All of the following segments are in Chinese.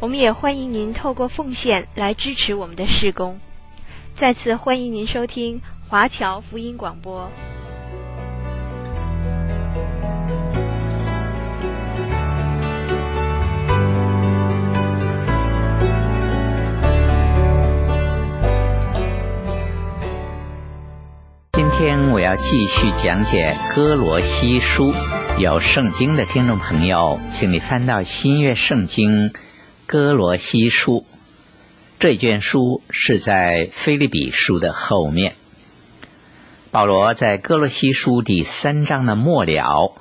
我们也欢迎您透过奉献来支持我们的事工。再次欢迎您收听华侨福音广播。今天我要继续讲解歌罗西书。有圣经的听众朋友，请你翻到新约圣经歌罗西书。这卷书是在腓立比书的后面。保罗在哥罗西书第三章的末了，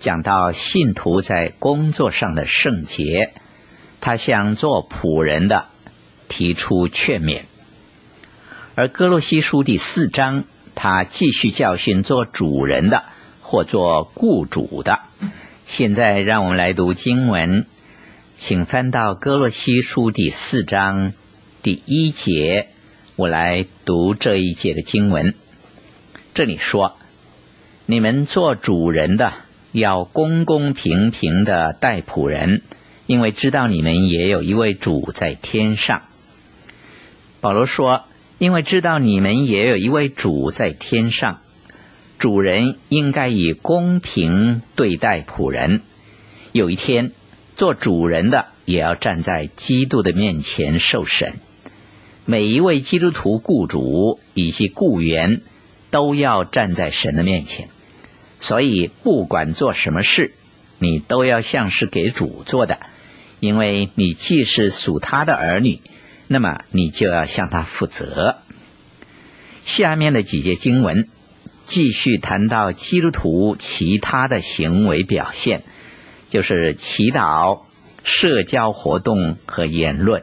讲到信徒在工作上的圣洁，他向做仆人的提出劝勉。而哥罗西书第四章，他继续教训做主人的或做雇主的。现在让我们来读经文，请翻到哥罗西书第四章。第一节，我来读这一节的经文。这里说：“你们做主人的，要公公平平的待仆人，因为知道你们也有一位主在天上。”保罗说：“因为知道你们也有一位主在天上，主人应该以公平对待仆人。有一天，做主人的也要站在基督的面前受审。”每一位基督徒雇主以及雇员都要站在神的面前，所以不管做什么事，你都要像是给主做的，因为你既是属他的儿女，那么你就要向他负责。下面的几节经文继续谈到基督徒其他的行为表现，就是祈祷、社交活动和言论。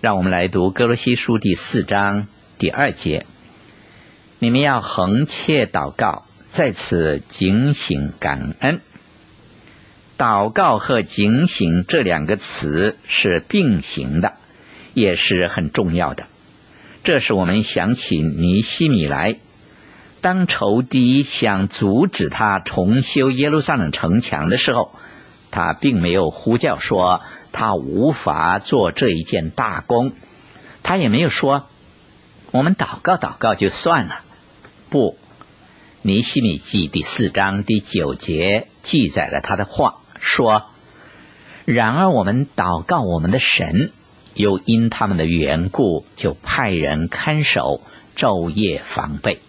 让我们来读哥罗西书第四章第二节：你们要恒切祷告，在此警醒感恩。祷告和警醒这两个词是并行的，也是很重要的。这使我们想起尼西米来，当仇敌想阻止他重修耶路撒冷城墙的时候，他并没有呼叫说。他无法做这一件大功，他也没有说我们祷告祷告就算了。不，尼希米记第四章第九节记载了他的话，说：“然而我们祷告我们的神，又因他们的缘故，就派人看守，昼夜防备。”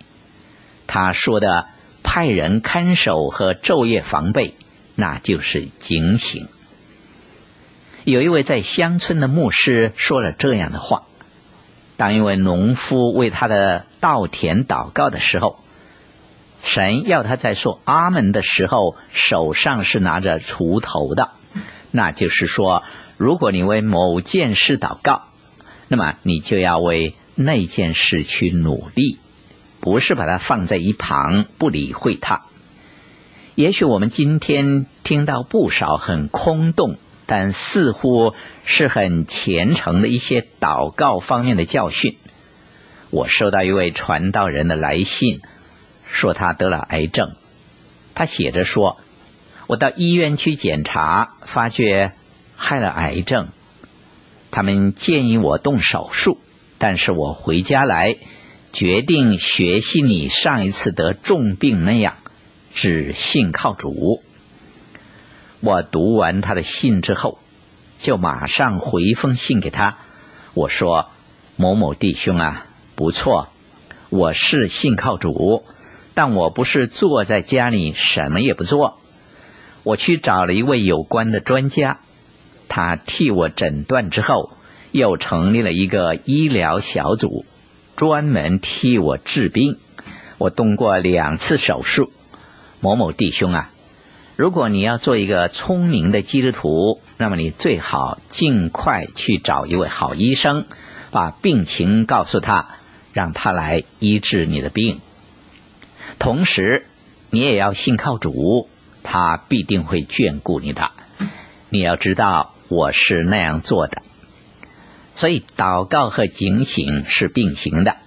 他说的派人看守和昼夜防备，那就是警醒。有一位在乡村的牧师说了这样的话：当一位农夫为他的稻田祷告的时候，神要他在说阿门的时候，手上是拿着锄头的。那就是说，如果你为某件事祷告，那么你就要为那件事去努力，不是把它放在一旁不理会它。也许我们今天听到不少很空洞。但似乎是很虔诚的一些祷告方面的教训。我收到一位传道人的来信，说他得了癌症。他写着说：“我到医院去检查，发觉害了癌症。他们建议我动手术，但是我回家来决定学习你上一次得重病那样，只信靠主。”我读完他的信之后，就马上回一封信给他。我说：“某某弟兄啊，不错，我是信靠主，但我不是坐在家里什么也不做。我去找了一位有关的专家，他替我诊断之后，又成立了一个医疗小组，专门替我治病。我动过两次手术。某某弟兄啊。”如果你要做一个聪明的基督徒，那么你最好尽快去找一位好医生，把病情告诉他，让他来医治你的病。同时，你也要信靠主，他必定会眷顾你的。你要知道，我是那样做的。所以，祷告和警醒是并行的，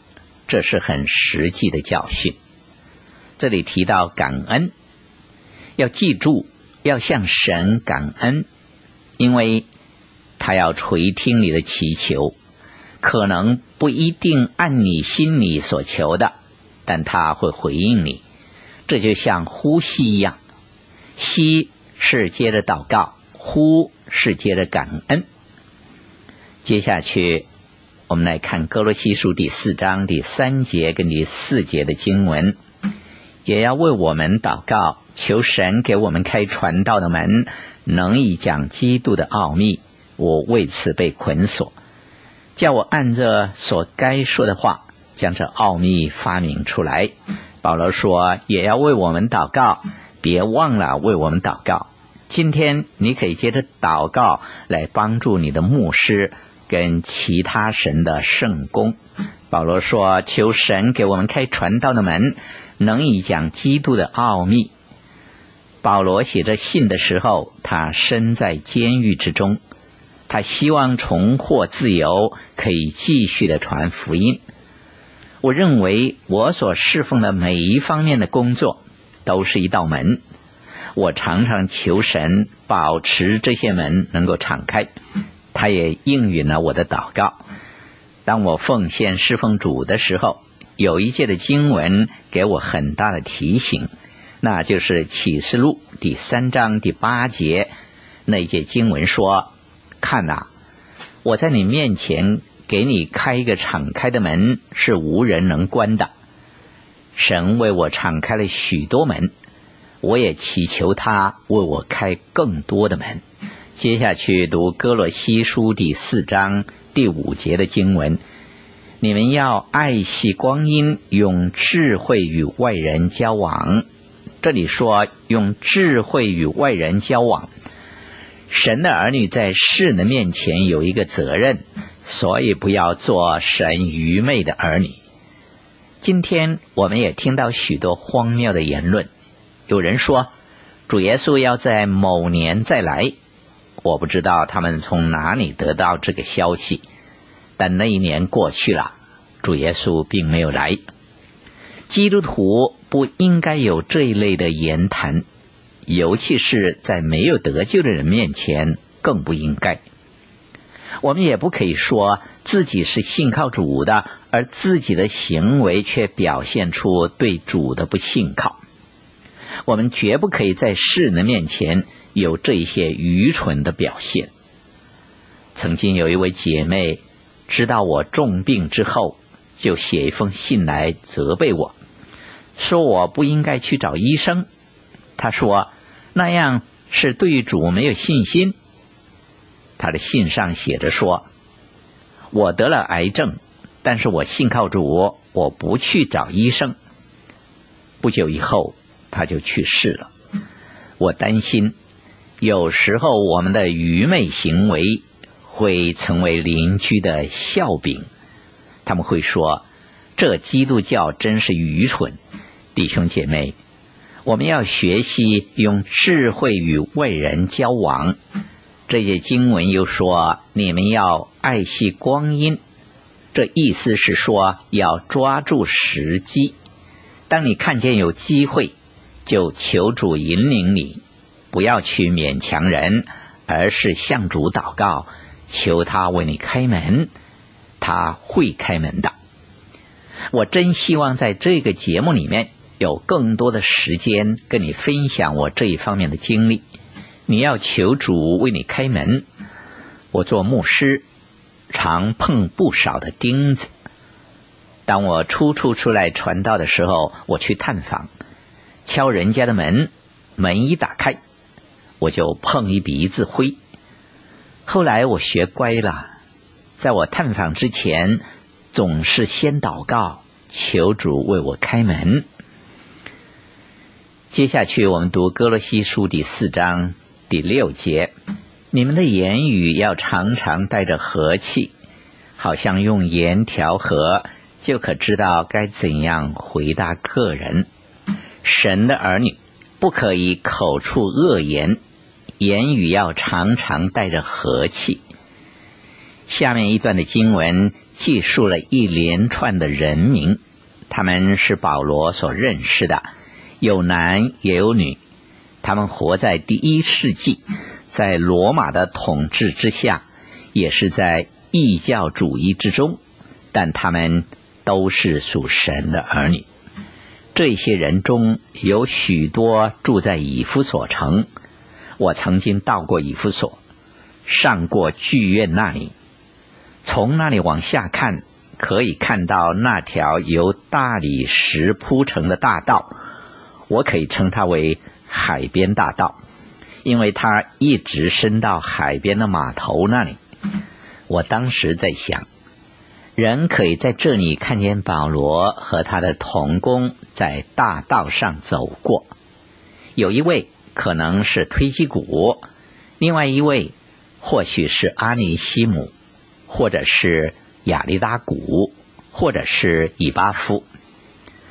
这是很实际的教训。这里提到感恩，要记住要向神感恩，因为他要垂听你的祈求，可能不一定按你心里所求的，但他会回应你。这就像呼吸一样，吸是接着祷告，呼是接着感恩。接下去，我们来看哥罗西书第四章第三节跟第四节的经文，也要为我们祷告，求神给我们开传道的门，能以讲基督的奥秘。我为此被捆锁，叫我按着所该说的话，将这奥秘发明出来。保罗说，也要为我们祷告，别忘了为我们祷告。今天你可以接着祷告来帮助你的牧师。跟其他神的圣工，保罗说：“求神给我们开传道的门，能以讲基督的奥秘。”保罗写着信的时候，他身在监狱之中，他希望重获自由，可以继续的传福音。我认为我所侍奉的每一方面的工作都是一道门，我常常求神保持这些门能够敞开。他也应允了我的祷告。当我奉献侍奉主的时候，有一节的经文给我很大的提醒，那就是启示录第三章第八节那一节经文说：“看呐，我在你面前给你开一个敞开的门，是无人能关的。神为我敞开了许多门，我也祈求他为我开更多的门。”接下去读哥罗西书第四章第五节的经文，你们要爱惜光阴，用智慧与外人交往。这里说用智慧与外人交往，神的儿女在世人面前有一个责任，所以不要做神愚昧的儿女。今天我们也听到许多荒谬的言论，有人说主耶稣要在某年再来。我不知道他们从哪里得到这个消息，但那一年过去了，主耶稣并没有来。基督徒不应该有这一类的言谈，尤其是在没有得救的人面前更不应该。我们也不可以说自己是信靠主的，而自己的行为却表现出对主的不信靠。我们绝不可以在世人的面前。有这些愚蠢的表现。曾经有一位姐妹知道我重病之后，就写一封信来责备我，说我不应该去找医生。他说那样是对主没有信心。他的信上写着说：“我得了癌症，但是我信靠主，我不去找医生。”不久以后，他就去世了。我担心。有时候，我们的愚昧行为会成为邻居的笑柄。他们会说：“这基督教真是愚蠢。”弟兄姐妹，我们要学习用智慧与外人交往。这些经文又说：“你们要爱惜光阴。”这意思是说，要抓住时机。当你看见有机会，就求主引领你。不要去勉强人，而是向主祷告，求他为你开门，他会开门的。我真希望在这个节目里面有更多的时间跟你分享我这一方面的经历。你要求主为你开门。我做牧师，常碰不少的钉子。当我初初出来传道的时候，我去探访，敲人家的门，门一打开。我就碰一鼻子灰。后来我学乖了，在我探访之前，总是先祷告，求主为我开门。接下去我们读歌罗西书第四章第六节：你们的言语要常常带着和气，好像用盐调和，就可知道该怎样回答客人。神的儿女不可以口出恶言，言语要常常带着和气。下面一段的经文记述了一连串的人名，他们是保罗所认识的，有男也有女。他们活在第一世纪，在罗马的统治之下，也是在异教主义之中，但他们都是属神的儿女。这些人中有许多住在以弗所城，我曾经到过以弗所，上过剧院那里，从那里往下看，可以看到那条由大理石铺成的大道，我可以称它为海边大道，因为它一直伸到海边的码头那里。我当时在想。人可以在这里看见保罗和他的童工在大道上走过，有一位可能是推基古，另外一位或许是阿尼西姆，或者是亚利达古，或者是以巴夫，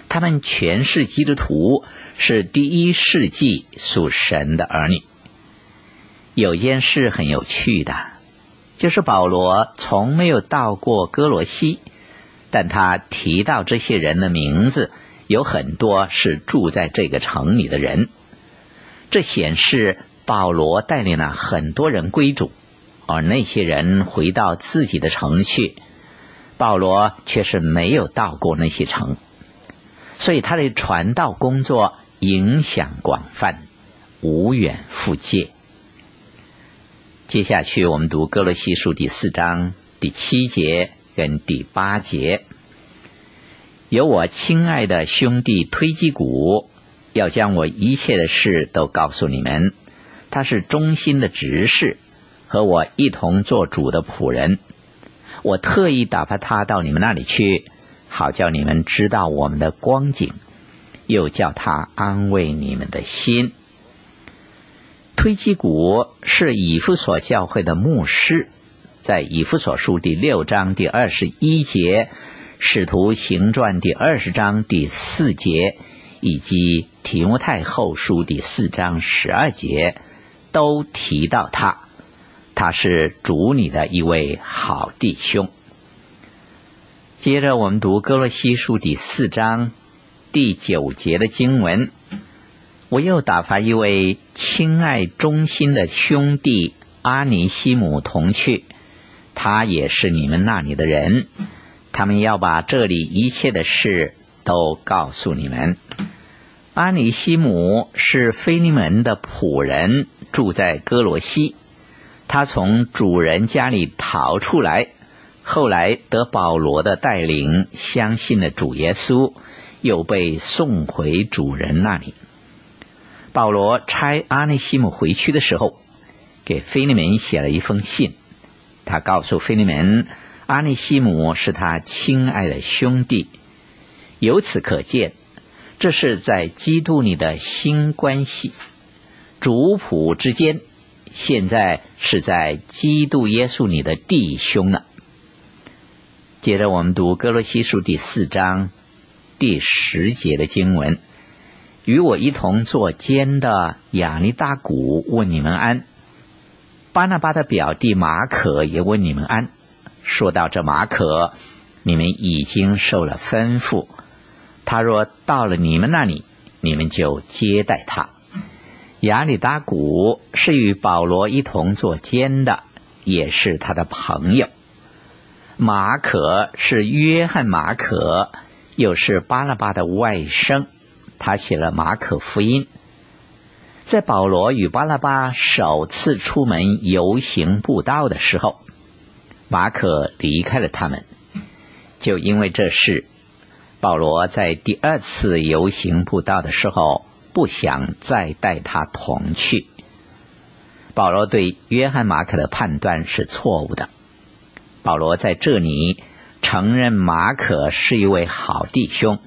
他们全是基督徒，是第一世纪属神的儿女。有件事很有趣的。就是保罗从没有到过哥罗西，但他提到这些人的名字，有很多是住在这个城里的人。这显示保罗带领了很多人归主，而那些人回到自己的城去，保罗却是没有到过那些城，所以他的传道工作影响广泛，无远弗届。接下去，我们读歌罗西书第四章第七节跟第八节。有我亲爱的兄弟推基古，要将我一切的事都告诉你们。他是忠心的执事，和我一同做主的仆人。我特意打发他到你们那里去，好叫你们知道我们的光景，又叫他安慰你们的心。推基古是以弗所教会的牧师，在以弗所书第六章第二十一节、使徒行传第二十章第四节以及提摩太后书第四章十二节都提到他，他是主你的一位好弟兄。接着我们读哥罗西书第四章第九节的经文。我又打发一位亲爱忠心的兄弟阿尼西姆同去，他也是你们那里的人，他们要把这里一切的事都告诉你们。阿尼西姆是菲利门的仆人，住在歌罗西，他从主人家里逃出来，后来得保罗的带领，相信了主耶稣，又被送回主人那里。保罗差阿尼西姆回去的时候，给菲利门写了一封信。他告诉菲利门，阿尼西姆是他亲爱的兄弟。由此可见，这是在基督里的新关系，主仆之间，现在是在基督耶稣里的弟兄了。接着，我们读哥罗西书第四章第十节的经文。与我一同作监的亚里达古问你们安，巴拿巴的表弟马可也问你们安。说到这马可，你们已经受了吩咐，他若到了你们那里，你们就接待他。亚里达古是与保罗一同作监的，也是他的朋友。马可是约翰马可，又是巴拉巴的外甥。他写了《马可福音》。在保罗与巴拉巴首次出门游行布道的时候，马可离开了他们。就因为这事，保罗在第二次游行布道的时候，不想再带他同去。保罗对约翰马可的判断是错误的。保罗在这里承认马可是一位好弟兄。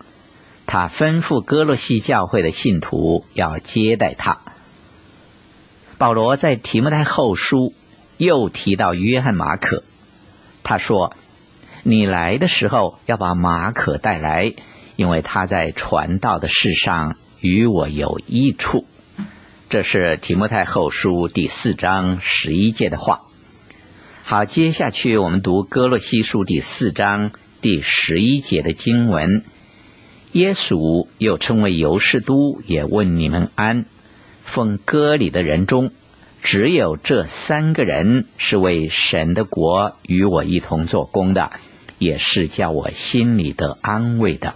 他吩咐歌罗西教会的信徒要接待他。保罗在提摩太后书又提到约翰马可，他说：“你来的时候要把马可带来，因为他在传道的事上与我有益处。这是提摩太后书第四章十一节的话。好，接下去我们读歌洛西书第四章第十一节的经文。耶稣又称为犹士都，也问你们安。奉歌里的人中，只有这三个人是为神的国与我一同做工的，也是叫我心里的安慰的。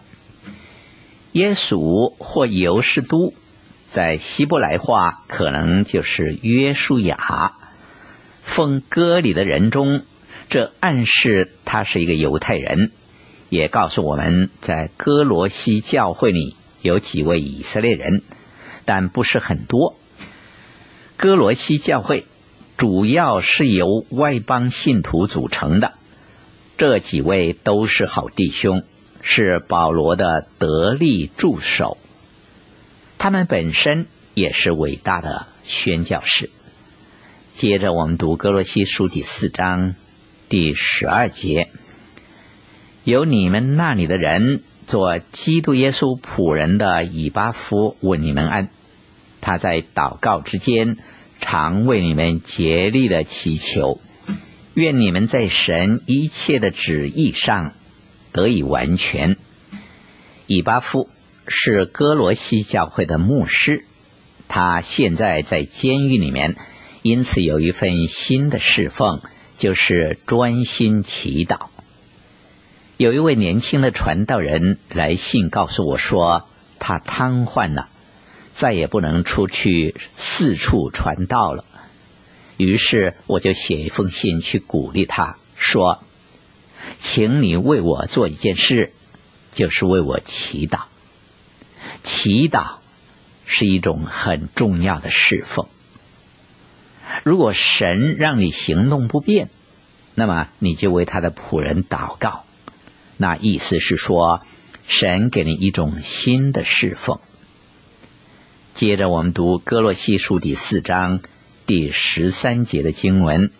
耶稣或犹士都，在希伯来话可能就是约书亚。奉歌里的人中，这暗示他是一个犹太人，也告诉我们在哥罗西教会里有几位以色列人，但不是很多。哥罗西教会主要是由外邦信徒组成的，这几位都是好弟兄，是保罗的得力助手，他们本身也是伟大的宣教士。接着我们读歌罗西书第四章第十二节，有你们那里的人做基督耶稣仆人的以巴弗问你们安，他在祷告之间常为你们竭力的祈求，愿你们在神一切的旨意上得以完全。以巴夫是哥罗西教会的牧师，他现在在监狱里面。因此，有一份新的侍奉，就是专心祈祷。有一位年轻的传道人来信告诉我说，他瘫痪了，再也不能出去四处传道了。于是，我就写一封信去鼓励他，说：“请你为我做一件事，就是为我祈祷。祈祷是一种很重要的侍奉。”如果神让你行动不便，那么你就为他的仆人祷告。那意思是说，神给你一种新的侍奉。接着我们读哥罗西书第四章第十三节的经文，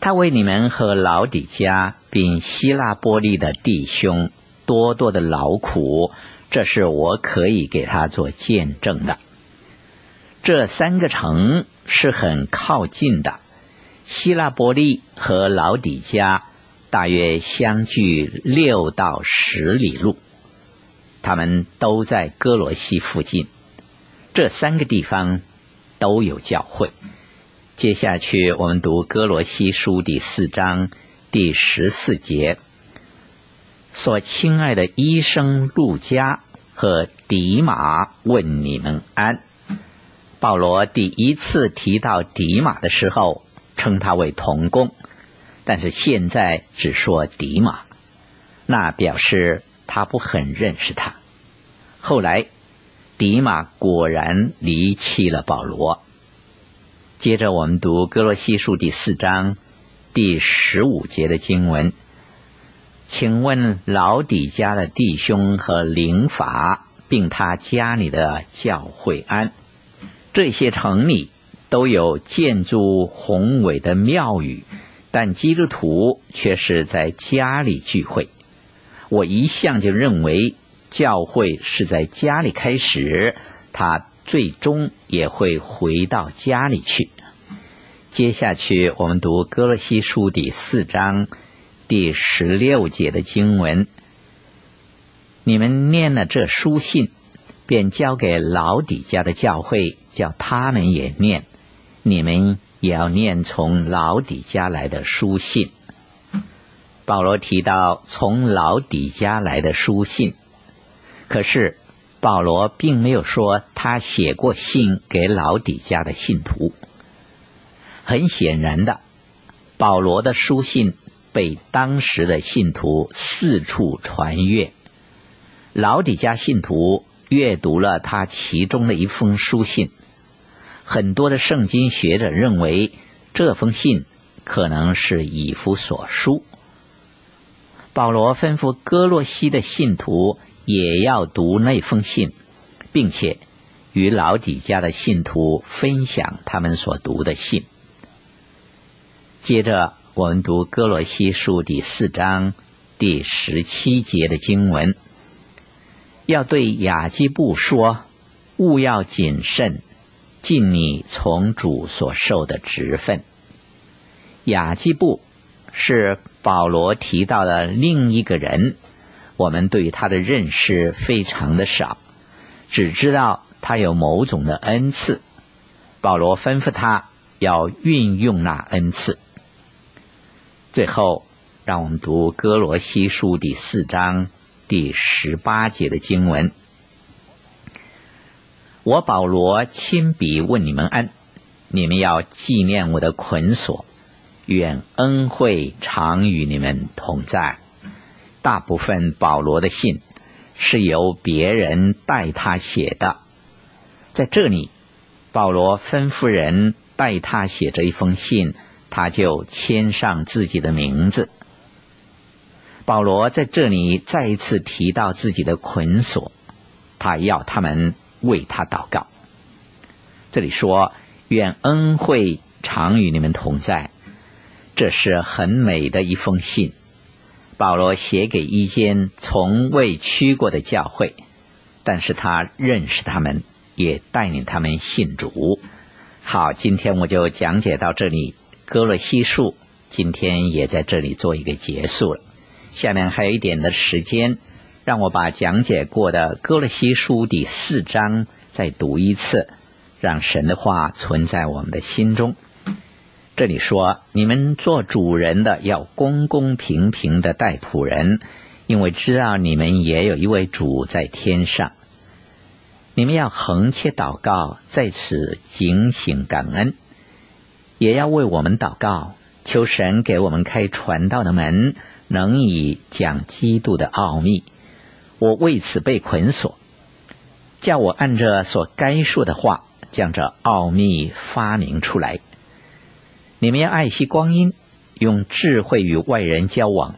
他为你们和老底嘉并希腊波利的弟兄多多的劳苦，这是我可以给他做见证的。这三个城是很靠近的，希腊波利和老底嘉大约相距六到十里路，他们都在歌罗西附近。这三个地方都有教会。接下去我们读歌罗西书第四章第十四节：所亲爱的医生路加和迪马问你们安。保罗第一次提到迪马的时候，称他为同工，但是现在只说迪马，那表示他不很认识他。后来，迪马果然离弃了保罗。接着，我们读哥罗西书第四章第十五节的经文，请问老底家的弟兄和灵法，并他家里的教会安。这些城里都有建筑宏伟的庙宇，但基督徒却是在家里聚会。我一向就认为，教会是在家里开始，他最终也会回到家里去。接下去，我们读哥罗西书第四章第十六节的经文，你们念了这书信。便交给老底家的教会，叫他们也念。你们也要念从老底家来的书信。保罗提到从老底家来的书信，可是保罗并没有说他写过信给老底家的信徒。很显然的，保罗的书信被当时的信徒四处传阅，老底家信徒。阅读了他其中的一封书信，很多的圣经学者认为这封信可能是以弗所书。保罗吩咐哥洛西的信徒也要读那封信，并且与老底家的信徒分享他们所读的信。接着，我们读哥罗西书第四章第十七节的经文，要对亚基布说：务要谨慎，尽你从主所受的职分。亚基布是保罗提到的另一个人，我们对他的认识非常的少，只知道他有某种的恩赐。保罗吩咐他要运用那恩赐。最后，让我们读歌罗西书第四章第十八节的经文：“我保罗亲笔问你们安，你们要纪念我的捆锁。愿恩惠常与你们同在。”大部分保罗的信是由别人代他写的，在这里。保罗吩咐人代他写这一封信，他就签上自己的名字。保罗在这里再一次提到自己的捆锁，他要他们为他祷告。这里说：“愿恩惠常与你们同在。”这是很美的一封信。保罗写给一间从未去过的教会，但是他认识他们。也带领他们信主。好，今天我就讲解到这里。歌罗西书今天也在这里做一个结束了。下面还有一点的时间，让我把讲解过的歌罗西书第四章再读一次，让神的话存在我们的心中。这里说：“你们做主人的要公公平平的待仆人，因为知道你们也有一位主在天上。”你们要恒切祷告，在此警醒感恩，也要为我们祷告，求神给我们开传道的门，能以讲基督的奥秘。我为此被捆锁，叫我按着所该说的话，将这奥秘发明出来。你们要爱惜光阴，用智慧与外人交往。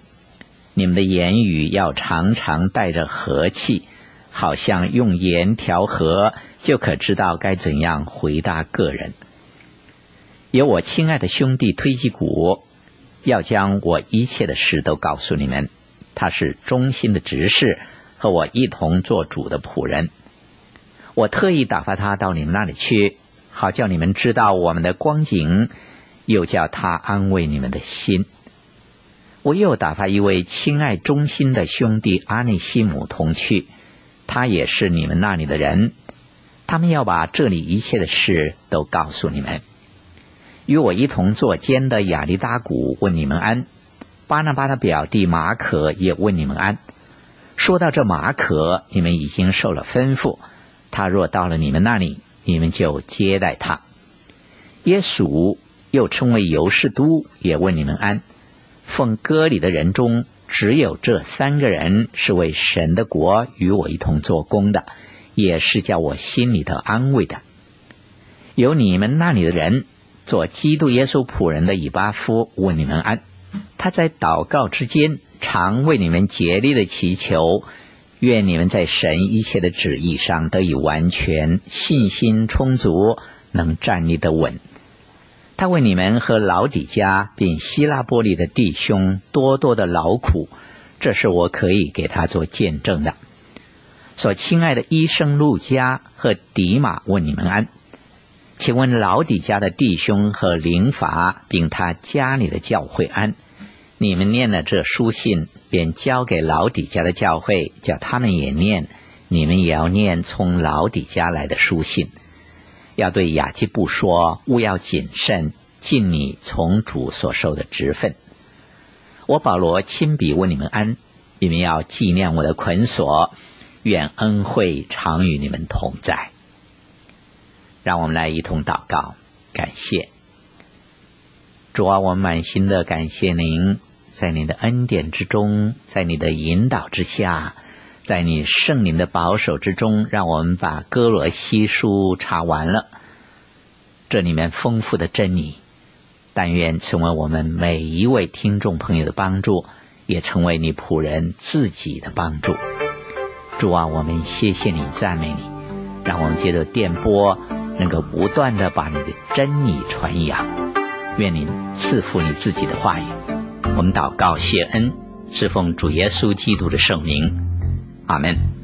你们的言语要常常带着和气。好像用盐调和，就可知道该怎样回答个人。有我亲爱的兄弟推基古，要将我一切的事都告诉你们。他是忠心的执事，和我一同做主的仆人。我特意打发他到你们那里去，好叫你们知道我们的光景，又叫他安慰你们的心。我又打发一位亲爱忠心的兄弟阿内西姆同去。他也是你们那里的人，他们要把这里一切的事都告诉你们。与我一同作监的亚利达古问你们安，巴拿巴的表弟马可也问你们安。说到这马可，你们已经受了吩咐，他若到了你们那里，你们就接待他。耶稣又称为犹士都，也问你们安。奉割礼的人中。只有这三个人是为神的国与我一同做工的，也是叫我心里头安慰的。有你们那里的人做基督耶稣仆人的以巴夫问你们安。他在祷告之间常为你们竭力的祈求，愿你们在神一切的旨意上得以完全，信心充足，能站立得稳。他为你们和老底家并希拉波利的弟兄多多的劳苦，这是我可以给他做见证的。所亲爱的医生路加和迪马问你们安，请问老底家的弟兄和灵法并他家里的教会安。你们念了这书信，便交给老底家的教会，叫他们也念。你们也要念从老底家来的书信。要对亚基布说：务要谨慎，尽你从主所受的职分。我保罗亲笔问你们安，你们要纪念我的捆锁。愿恩惠常与你们同在。让我们来一同祷告，感谢主啊，我满心的感谢您，在您的恩典之中，在你的引导之下。在你圣灵的保守之中，让我们把歌罗西书查完了。这里面丰富的真理，但愿成为我们每一位听众朋友的帮助，也成为你仆人自己的帮助。主啊，我们谢谢你，赞美你，让我们借着电波，能够不断的把你的真理传扬。愿你赐福你自己的话语。我们祷告谢恩。是奉主耶稣基督的圣名，阿门。